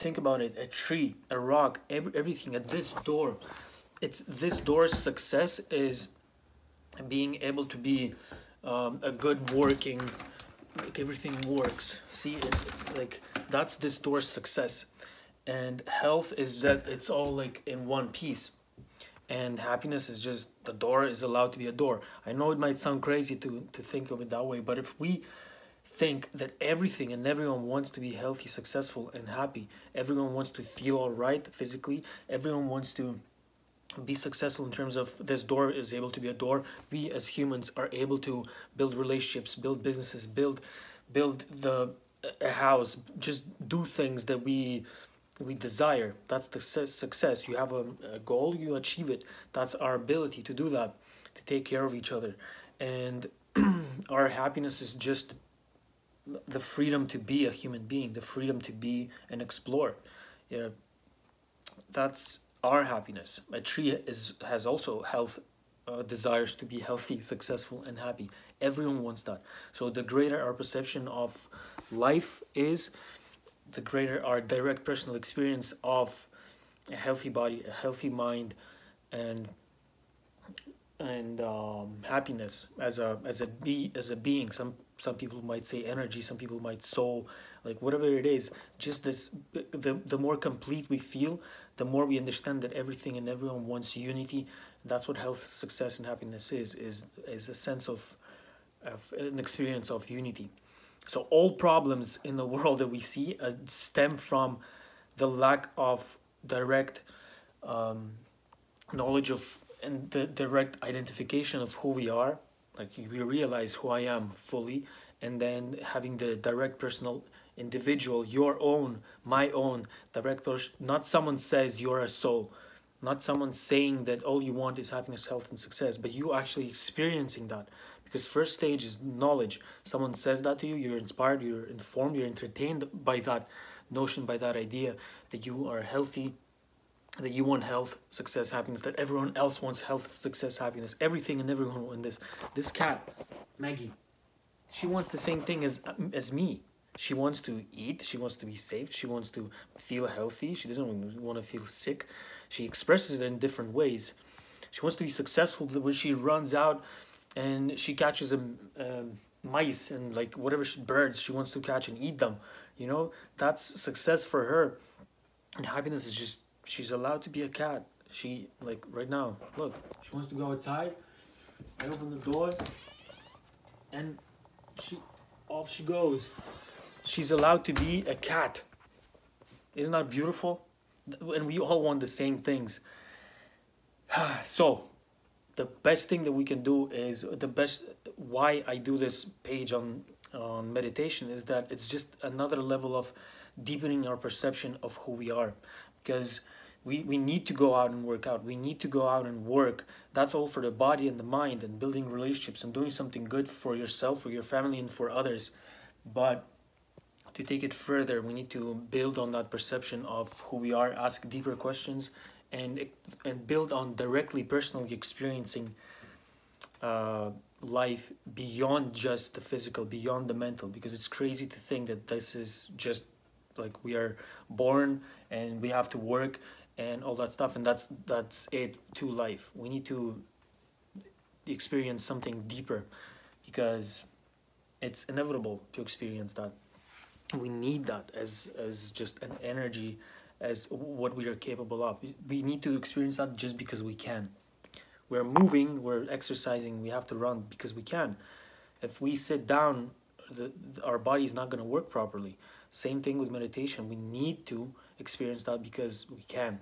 think about it a tree a rock every, everything at this door it's this door's success is being able to be um, a good working like everything works. See it, like that's this door's success. And health is that it's all like in one piece. And happiness is just the door is allowed to be a door. I know it might sound crazy to to think of it that way but if we think that everything and everyone wants to be healthy successful and happy. Everyone wants to feel all right physically. Everyone wants to be successful in terms of this door is able to be a door. We as humans are able to build relationships build businesses build build the a house just do things that we we desire. That's the success. You have a, a goal you achieve it. That's our ability to do that to take care of each other. And our happiness is just the freedom to be a human being the freedom to be and explore yeah that's our happiness. A tree is has also health uh, desires to be healthy, successful, and happy. Everyone wants that. So the greater our perception of life is, the greater our direct personal experience of a healthy body, a healthy mind, and and um, happiness as a as a be as a being. Some some people might say energy. Some people might soul. Like whatever it is, just this. The the more complete we feel, the more we understand that everything and everyone wants unity that's what health success and happiness is is is a sense of, of an experience of unity so all problems in the world that we see uh, stem from the lack of direct um, knowledge of and the direct identification of who we are like we realize who i am fully and then having the direct personal individual, your own, my own direct person. Not someone says you're a soul, not someone saying that all you want is happiness, health, and success, but you actually experiencing that. Because first stage is knowledge. Someone says that to you, you're inspired, you're informed, you're entertained by that notion, by that idea that you are healthy, that you want health, success, happiness, that everyone else wants health, success, happiness, everything and everyone in this. This cat, Maggie, she wants the same thing as as me. She wants to eat she wants to be safe she wants to feel healthy she doesn't want to feel sick. She expresses it in different ways. She wants to be successful when she runs out and she catches a, um, mice and like whatever she, birds she wants to catch and eat them you know? That's success for her. And happiness is just she's allowed to be a cat. She like right now look she wants to go outside. I open the door and she off she goes. She's allowed to be a cat. Isn't that beautiful? And we all want the same things. So the best thing that we can do is the best why i do this page on on meditation is that it's just another level of deepening our perception of who we are because we, we need to go out and work out. We need to go out and work. That's all for the body and the mind and building relationships and doing something good for yourself for your family and for others. But to take it further we need to build on that perception of who we are ask deeper questions and and build on directly personally experiencing uh, life beyond just the physical beyond the mental because it's crazy to think that this is just like we are born and we have to work and all that stuff and that's that's it to life. We need to experience something deeper because it's inevitable to experience that. We need that as as just an energy as what we are capable of. We need to experience that just because we can. We're moving we're exercising we have to run because we can. If we sit down the, our body is not going to work properly. Same thing with meditation. We need to experience that because we can